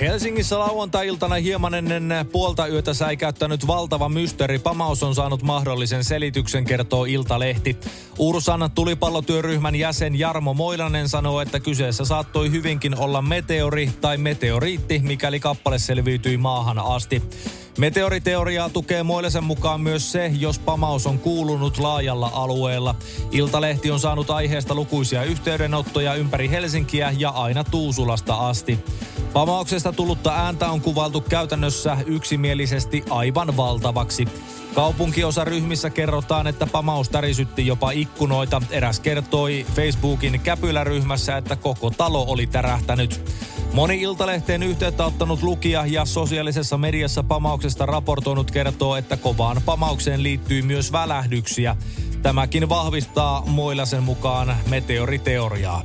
Helsingissä lauantai-iltana hieman ennen puolta yötä säikäyttänyt valtava mysteeri Pamaus on saanut mahdollisen selityksen, kertoo Iltalehti. Ursan tulipallotyöryhmän jäsen Jarmo Moilanen sanoo, että kyseessä saattoi hyvinkin olla meteori tai meteoriitti, mikäli kappale selviytyi maahan asti. Meteoriteoriaa tukee Moilesen mukaan myös se, jos pamaus on kuulunut laajalla alueella. Iltalehti on saanut aiheesta lukuisia yhteydenottoja ympäri Helsinkiä ja aina Tuusulasta asti. Pamauksesta tullutta ääntä on kuvailtu käytännössä yksimielisesti aivan valtavaksi. Kaupunkiosaryhmissä kerrotaan, että pamaus tärisytti jopa ikkunoita. Eräs kertoi Facebookin käpyläryhmässä, että koko talo oli tärähtänyt. Moni Iltalehteen yhteyttä ottanut lukija ja sosiaalisessa mediassa pamauksesta raportoinut kertoo, että kovaan pamaukseen liittyy myös välähdyksiä. Tämäkin vahvistaa Moilasen mukaan meteoriteoriaa.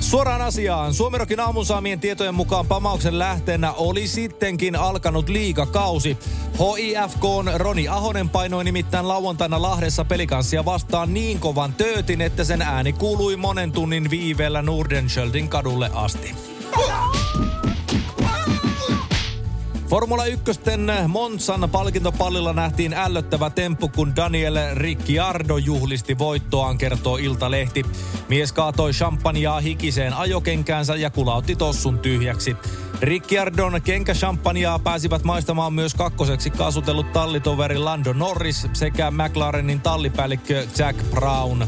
Suoraan asiaan. Suomerokin aamun saamien tietojen mukaan pamauksen lähteenä oli sittenkin alkanut liigakausi. HIFK Roni Ahonen painoi nimittäin lauantaina Lahdessa pelikanssia vastaan niin kovan töötin, että sen ääni kuului monen tunnin viiveellä Nordenskjöldin kadulle asti. Formula 1 Monsan palkintopallilla nähtiin ällöttävä temppu, kun Daniel Ricciardo juhlisti voittoaan, kertoo Iltalehti. Mies kaatoi champagnea hikiseen ajokenkäänsä ja kulautti tossun tyhjäksi. Ricciardon kenkächampagnea pääsivät maistamaan myös kakkoseksi kaasutellut tallitoveri Lando Norris sekä McLarenin tallipäällikkö Jack Brown.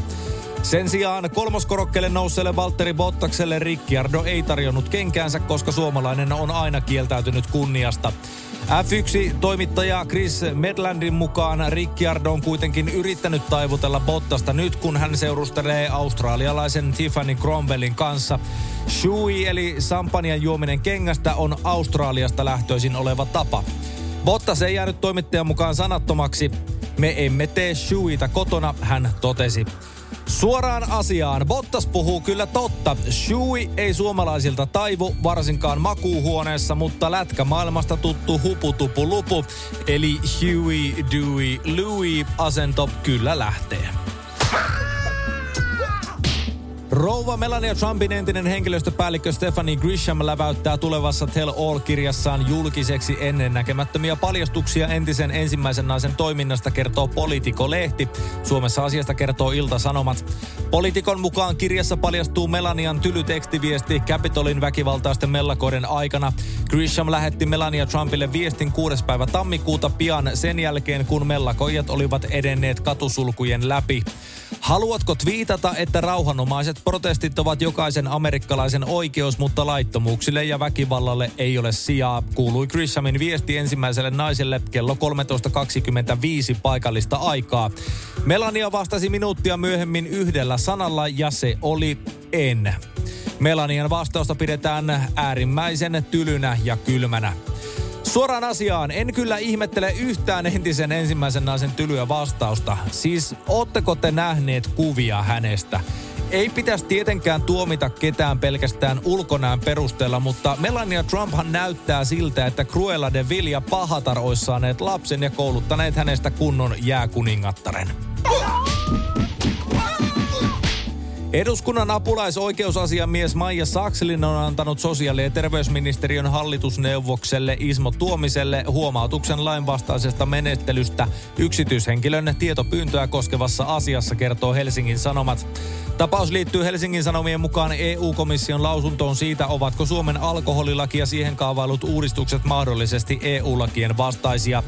Sen sijaan kolmoskorokkeelle nousseelle Valtteri Bottakselle Ricciardo ei tarjonnut kenkäänsä, koska suomalainen on aina kieltäytynyt kunniasta. F1-toimittaja Chris Medlandin mukaan Ricciardo on kuitenkin yrittänyt taivutella Bottasta nyt, kun hän seurustelee australialaisen Tiffany Cromwellin kanssa. Shui eli sampanian juominen kengästä on Australiasta lähtöisin oleva tapa. Bottas ei jäänyt toimittajan mukaan sanattomaksi. Me emme tee Shuita kotona, hän totesi. Suoraan asiaan. Bottas puhuu kyllä totta. Shui ei suomalaisilta taivu, varsinkaan makuuhuoneessa, mutta lätkä maailmasta tuttu huputupu lupu, eli Huey, Dewey, Louis asento kyllä lähtee. Rouva Melania Trumpin entinen henkilöstöpäällikkö Stephanie Grisham läväyttää tulevassa Tell All-kirjassaan julkiseksi ennennäkemättömiä paljastuksia entisen ensimmäisen naisen toiminnasta, kertoo Politico-lehti. Suomessa asiasta kertoo Ilta-Sanomat. Poliitikon mukaan kirjassa paljastuu Melanian tyly tekstiviesti Capitolin väkivaltaisten mellakoiden aikana. Grisham lähetti Melania Trumpille viestin 6. päivä tammikuuta pian sen jälkeen, kun mellakoijat olivat edenneet katusulkujen läpi. Haluatko twiitata, että rauhanomaiset protestit ovat jokaisen amerikkalaisen oikeus, mutta laittomuuksille ja väkivallalle ei ole sijaa, kuului Grishamin viesti ensimmäiselle naiselle kello 13.25 paikallista aikaa. Melania vastasi minuuttia myöhemmin yhdellä sanalla ja se oli en. Melanian vastausta pidetään äärimmäisen tylynä ja kylmänä. Suoraan asiaan, en kyllä ihmettele yhtään entisen ensimmäisen naisen tylyä vastausta. Siis, ootteko te nähneet kuvia hänestä? Ei pitäisi tietenkään tuomita ketään pelkästään ulkonään perusteella, mutta Melania Trumphan näyttää siltä, että Cruella de Vil ja Pahatar olisi saaneet lapsen ja kouluttaneet hänestä kunnon jääkuningattaren. Eduskunnan apulaisoikeusasiamies Maija Sakselin on antanut sosiaali- ja terveysministeriön hallitusneuvokselle Ismo Tuomiselle huomautuksen lainvastaisesta menettelystä yksityishenkilön tietopyyntöä koskevassa asiassa, kertoo Helsingin Sanomat. Tapaus liittyy Helsingin Sanomien mukaan EU-komission lausuntoon siitä, ovatko Suomen alkoholilaki ja siihen kaavailut uudistukset mahdollisesti EU-lakien vastaisia.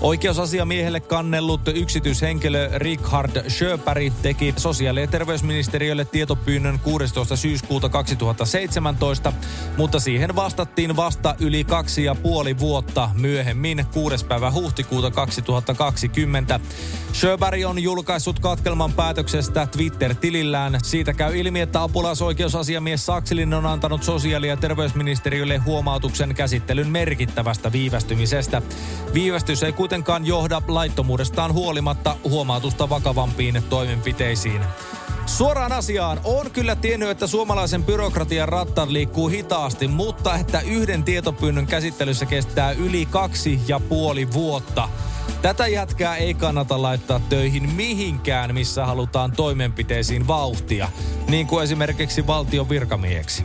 Oikeusasiamiehelle kannellut yksityishenkilö Richard Schöperi teki sosiaali- ja terveysministeriölle tietopyynnön 16. syyskuuta 2017, mutta siihen vastattiin vasta yli kaksi ja puoli vuotta myöhemmin 6. päivä huhtikuuta 2020. Schöperi on julkaissut katkelman päätöksestä Twitter-tilillään. Siitä käy ilmi, että apulaisoikeusasiamies Saksilin on antanut sosiaali- ja terveysministeriölle huomautuksen käsittelyn merkittävästä viivästymisestä. Viivästys ei kuitenkaan johda laittomuudestaan huolimatta huomautusta vakavampiin toimenpiteisiin. Suoraan asiaan. On kyllä tiennyt, että suomalaisen byrokratian rattat liikkuu hitaasti, mutta että yhden tietopyynnön käsittelyssä kestää yli kaksi ja puoli vuotta. Tätä jätkää ei kannata laittaa töihin mihinkään, missä halutaan toimenpiteisiin vauhtia, niin kuin esimerkiksi valtion virkamieheksi.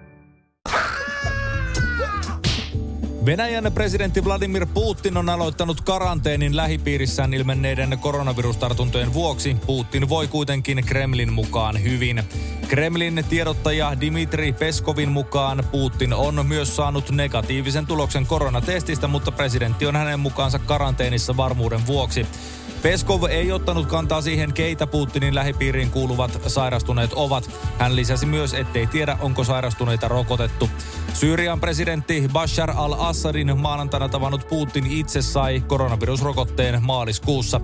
Venäjän presidentti Vladimir Putin on aloittanut karanteenin lähipiirissään ilmenneiden koronavirustartuntojen vuoksi. Putin voi kuitenkin Kremlin mukaan hyvin. Kremlin tiedottaja Dimitri Peskovin mukaan Putin on myös saanut negatiivisen tuloksen koronatestistä, mutta presidentti on hänen mukaansa karanteenissa varmuuden vuoksi. Peskov ei ottanut kantaa siihen, keitä Putinin lähipiiriin kuuluvat sairastuneet ovat. Hän lisäsi myös, ettei tiedä, onko sairastuneita rokotettu. Syyrian presidentti Bashar al-Assadin maanantaina tavannut Putin itse sai koronavirusrokotteen maaliskuussa.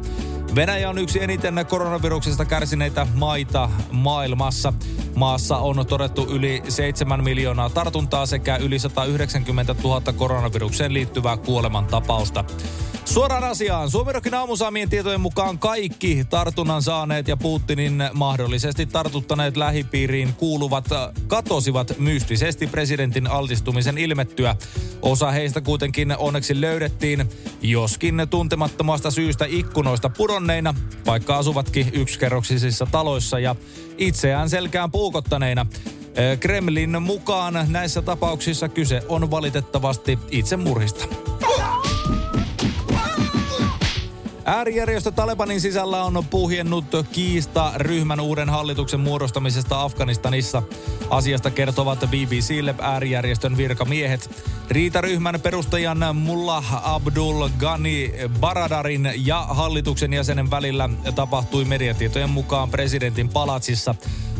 Venäjä on yksi eniten koronaviruksesta kärsineitä maita maailmassa. Maassa on todettu yli 7 miljoonaa tartuntaa sekä yli 190 000 koronavirukseen liittyvää kuolemantapausta. Suoraan asiaan. Suomirokin aamusaamien tietojen mukaan kaikki tartunnan saaneet ja Putinin mahdollisesti tartuttaneet lähipiiriin kuuluvat katosivat mystisesti presidentin altistumisen ilmettyä. Osa heistä kuitenkin onneksi löydettiin, joskin tuntemattomasta syystä ikkunoista pudonneina, vaikka asuvatkin yksikerroksisissa taloissa ja itseään selkään puukottaneina. Kremlin mukaan näissä tapauksissa kyse on valitettavasti itsemurhista. Äärijärjestö Talebanin sisällä on puhjennut kiista ryhmän uuden hallituksen muodostamisesta Afganistanissa. Asiasta kertovat BBClle äärijärjestön virkamiehet. Riitaryhmän perustajan Mullah Abdul Ghani Baradarin ja hallituksen jäsenen välillä tapahtui mediatietojen mukaan presidentin palatsissa.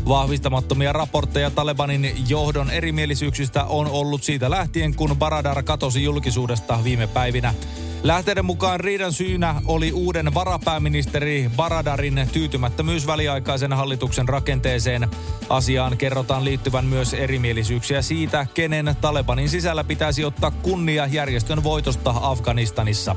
Vahvistamattomia raportteja Talebanin johdon erimielisyyksistä on ollut siitä lähtien, kun Baradar katosi julkisuudesta viime päivinä. Lähteiden mukaan riidan syynä oli uuden varapääministeri Baradarin tyytymättömyys väliaikaisen hallituksen rakenteeseen. Asiaan kerrotaan liittyvän myös erimielisyyksiä siitä, kenen Talebanin sisällä pitäisi ottaa kunnia järjestön voitosta Afganistanissa.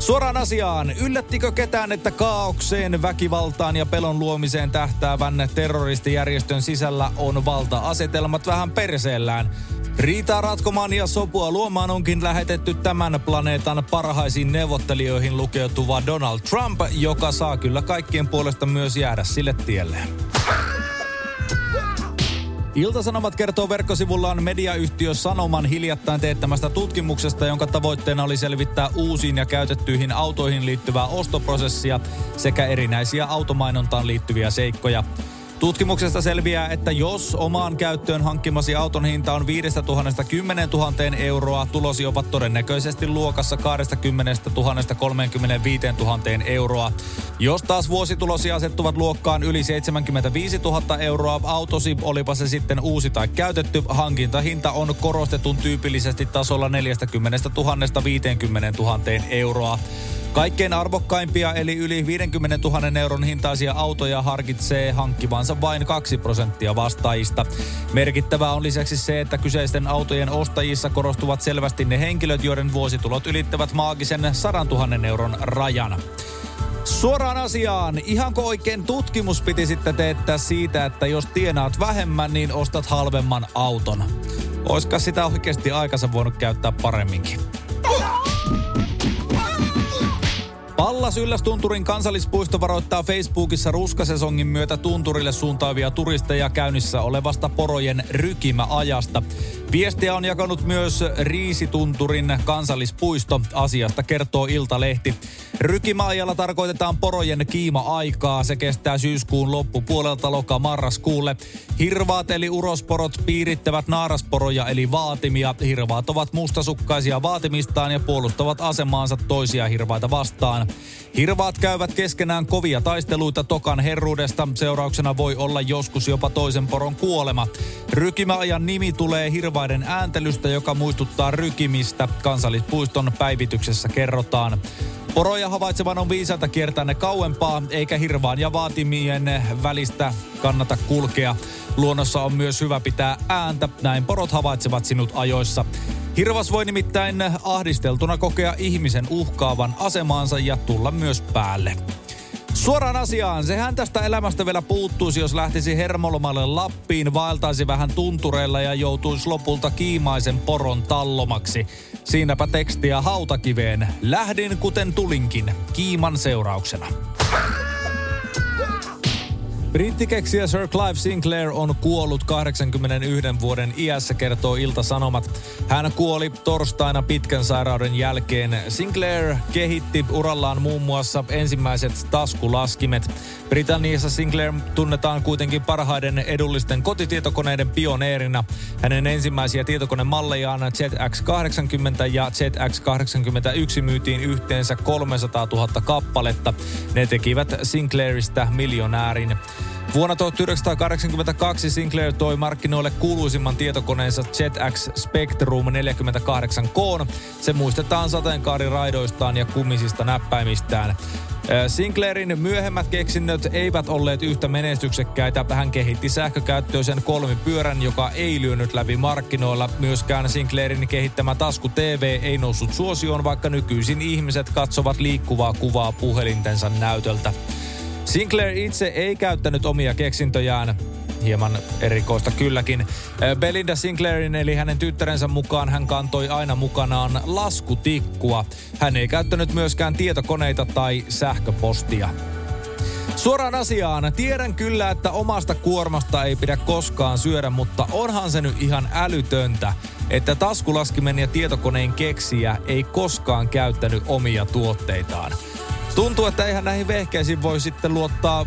Suoraan asiaan, yllättikö ketään, että kaaukseen, väkivaltaan ja pelon luomiseen tähtäävän terroristijärjestön sisällä on valta-asetelmat vähän perseellään? Riitaa ratkomaan ja sopua luomaan onkin lähetetty tämän planeetan parhaisiin neuvottelijoihin lukeutuva Donald Trump, joka saa kyllä kaikkien puolesta myös jäädä sille tielle. Iltasanomat kertoo verkkosivullaan mediayhtiö Sanoman hiljattain teettämästä tutkimuksesta, jonka tavoitteena oli selvittää uusiin ja käytettyihin autoihin liittyvää ostoprosessia sekä erinäisiä automainontaan liittyviä seikkoja. Tutkimuksesta selviää, että jos omaan käyttöön hankkimasi auton hinta on 5 000 10 000 euroa, tulosi ovat todennäköisesti luokassa 20 000 35 000 euroa. Jos taas vuositulosi asettuvat luokkaan yli 75 000 euroa, autosi, olipa se sitten uusi tai käytetty, hankintahinta on korostetun tyypillisesti tasolla 40 000 50 000 euroa. Kaikkein arvokkaimpia eli yli 50 000 euron hintaisia autoja harkitsee hankkivansa vain 2 prosenttia vastaajista. Merkittävää on lisäksi se, että kyseisten autojen ostajissa korostuvat selvästi ne henkilöt, joiden vuositulot ylittävät maagisen 100 000 euron rajan. Suoraan asiaan, ihanko oikein tutkimus piti sitten teettää siitä, että jos tienaat vähemmän, niin ostat halvemman auton? Oiska sitä oikeasti aikansa voinut käyttää paremminkin? Pallas Yllästunturin kansallispuisto varoittaa Facebookissa ruskasesongin myötä tunturille suuntaavia turisteja käynnissä olevasta porojen rykimäajasta. Viestiä on jakanut myös Riisitunturin kansallispuisto. Asiasta kertoo Iltalehti. Rykimäajalla tarkoitetaan porojen kiima-aikaa. Se kestää syyskuun loppupuolelta loka-marraskuulle. Hirvaat eli urosporot piirittävät naarasporoja eli vaatimia. Hirvaat ovat mustasukkaisia vaatimistaan ja puolustavat asemaansa toisia hirvaita vastaan. Hirvaat käyvät keskenään kovia taisteluita tokan herruudesta. Seurauksena voi olla joskus jopa toisen poron kuolema. Rykimäajan nimi tulee hirvaiden ääntelystä, joka muistuttaa rykimistä. Kansallispuiston päivityksessä kerrotaan. Poroja havaitsevan on viisaita kiertää ne kauempaa, eikä hirvaan ja vaatimien välistä kannata kulkea. Luonnossa on myös hyvä pitää ääntä, näin porot havaitsevat sinut ajoissa. Hirvas voi nimittäin ahdisteltuna kokea ihmisen uhkaavan asemaansa ja tulla myös päälle. Suoraan asiaan, sehän tästä elämästä vielä puuttuisi, jos lähtisi hermolomalle Lappiin, vaeltaisi vähän tuntureilla ja joutuisi lopulta kiimaisen poron tallomaksi. Siinäpä tekstiä hautakiveen. Lähdin kuten tulinkin, kiiman seurauksena. Brittikeksijä Sir Clive Sinclair on kuollut 81 vuoden iässä, kertoo Ilta-Sanomat. Hän kuoli torstaina pitkän sairauden jälkeen. Sinclair kehitti urallaan muun muassa ensimmäiset taskulaskimet. Britanniassa Sinclair tunnetaan kuitenkin parhaiden edullisten kotitietokoneiden pioneerina. Hänen ensimmäisiä tietokonemallejaan ZX80 ja ZX81 myytiin yhteensä 300 000 kappaletta. Ne tekivät Sinclairista miljonäärin. Vuonna 1982 Sinclair toi markkinoille kuuluisimman tietokoneensa ZX Spectrum 48K. Se muistetaan sateenkaariraidoistaan ja kummisista näppäimistään. Sinclairin myöhemmät keksinnöt eivät olleet yhtä menestyksekkäitä. Hän kehitti sähkökäyttöisen kolmipyörän, joka ei lyönyt läpi markkinoilla. Myöskään Sinclairin kehittämä tasku TV ei noussut suosioon, vaikka nykyisin ihmiset katsovat liikkuvaa kuvaa puhelintensa näytöltä. Sinclair itse ei käyttänyt omia keksintöjään, hieman erikoista kylläkin. Belinda Sinclairin eli hänen tyttärensä mukaan hän kantoi aina mukanaan laskutikkua. Hän ei käyttänyt myöskään tietokoneita tai sähköpostia. Suoraan asiaan. Tiedän kyllä, että omasta kuormasta ei pidä koskaan syödä, mutta onhan se nyt ihan älytöntä, että taskulaskimen ja tietokoneen keksiä ei koskaan käyttänyt omia tuotteitaan. Tuntuu, että eihän näihin vehkeisiin voi sitten luottaa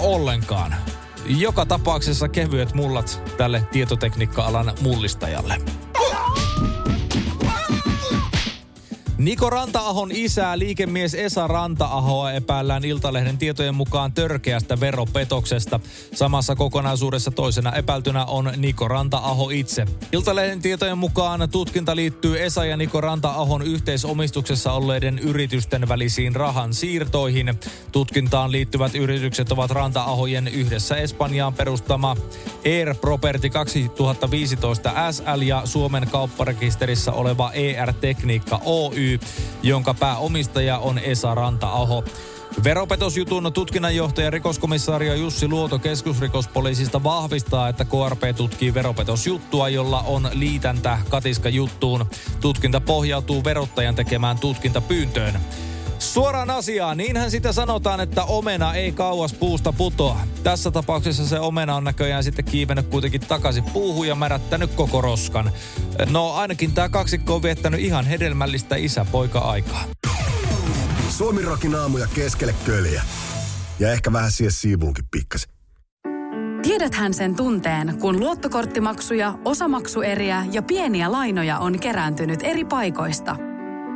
ollenkaan. Joka tapauksessa kevyet mullat tälle tietotekniikka-alan mullistajalle. Niko Ranta-ahon isää, liikemies Esa Ranta-ahoa epäillään Iltalehden tietojen mukaan törkeästä veropetoksesta. Samassa kokonaisuudessa toisena epäiltynä on Niko Ranta-aho itse. Iltalehden tietojen mukaan tutkinta liittyy Esa ja Niko Ranta-ahon yhteisomistuksessa olleiden yritysten välisiin rahan siirtoihin. Tutkintaan liittyvät yritykset ovat Ranta-ahojen yhdessä Espanjaan perustama Air Property 2015 SL ja Suomen kaupparekisterissä oleva ER Tekniikka Oy jonka pääomistaja on Esa Ranta-aho. Veropetosjutun tutkinnanjohtaja rikoskomissaario Jussi Luoto keskusrikospoliisista vahvistaa, että KRP tutkii veropetosjuttua, jolla on liitäntä katiska-juttuun. Tutkinta pohjautuu verottajan tekemään tutkintapyyntöön. Suoraan asiaan, niinhän sitä sanotaan, että omena ei kauas puusta putoa. Tässä tapauksessa se omena on näköjään sitten kiivennyt kuitenkin takaisin puuhun ja märättänyt koko roskan. No ainakin tämä kaksikko on viettänyt ihan hedelmällistä isä-poika-aikaa. Suomirokin aamuja keskelle köljä. Ja ehkä vähän siihen siivuunkin pikkasen. Tiedäthän sen tunteen, kun luottokorttimaksuja, osamaksueriä ja pieniä lainoja on kerääntynyt eri paikoista –